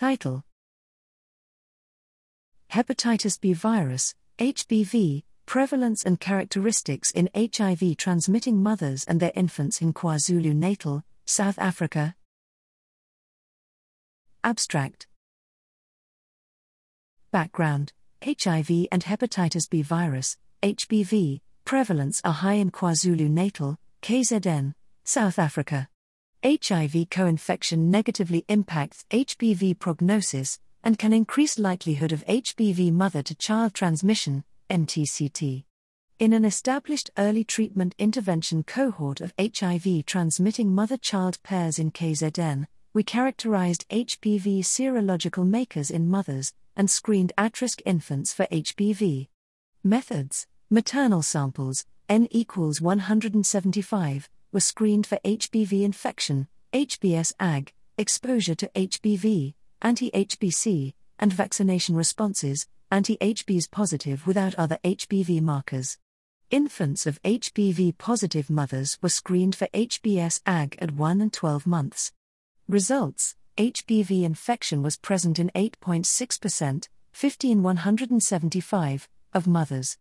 Title Hepatitis B virus, HBV, prevalence and characteristics in HIV transmitting mothers and their infants in KwaZulu Natal, South Africa. Abstract Background HIV and hepatitis B virus, HBV, prevalence are high in KwaZulu Natal, KZN, South Africa. HIV co infection negatively impacts HBV prognosis and can increase likelihood of HBV mother to child transmission, MTCT. In an established early treatment intervention cohort of HIV transmitting mother child pairs in KZN, we characterized HBV serological makers in mothers and screened at risk infants for HBV. Methods Maternal samples, N equals 175, were screened for HBV infection, HBS AG, exposure to HBV, anti HBC, and vaccination responses, anti HBs positive without other HBV markers. Infants of HBV positive mothers were screened for HBS AG at 1 and 12 months. Results HBV infection was present in 8.6%, 15 175, of mothers.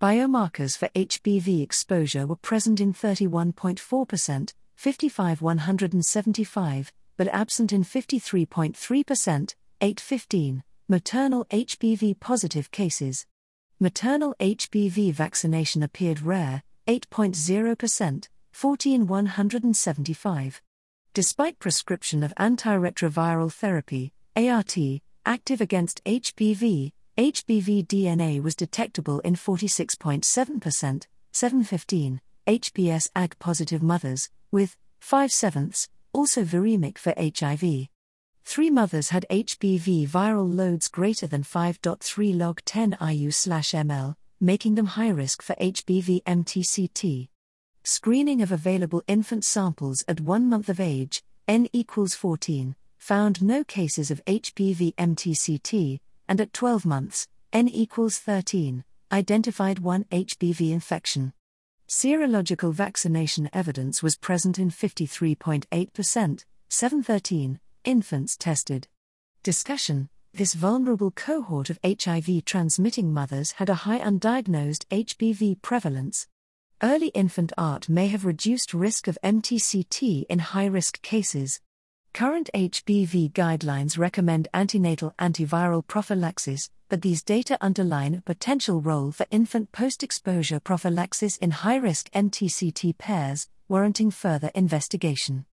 Biomarkers for HBV exposure were present in 31.4%, 55 175, but absent in 53.3%, 815, maternal HBV positive cases. Maternal HBV vaccination appeared rare, 8.0%, 14 175. Despite prescription of antiretroviral therapy, ART, active against HBV, HBV DNA was detectable in 46.7%, 715, HBS AG positive mothers, with 5 sevenths, also viremic for HIV. Three mothers had HBV viral loads greater than 5.3 log 10 IU ml, making them high risk for HBV MTCT. Screening of available infant samples at one month of age, N equals 14, found no cases of HBV MTCT, and at 12 months, n equals 13, identified one HBV infection. Serological vaccination evidence was present in 53.8%, 713, infants tested. Discussion This vulnerable cohort of HIV transmitting mothers had a high undiagnosed HBV prevalence. Early infant ART may have reduced risk of MTCT in high risk cases. Current HBV guidelines recommend antenatal antiviral prophylaxis, but these data underline a potential role for infant post exposure prophylaxis in high risk MTCT pairs, warranting further investigation.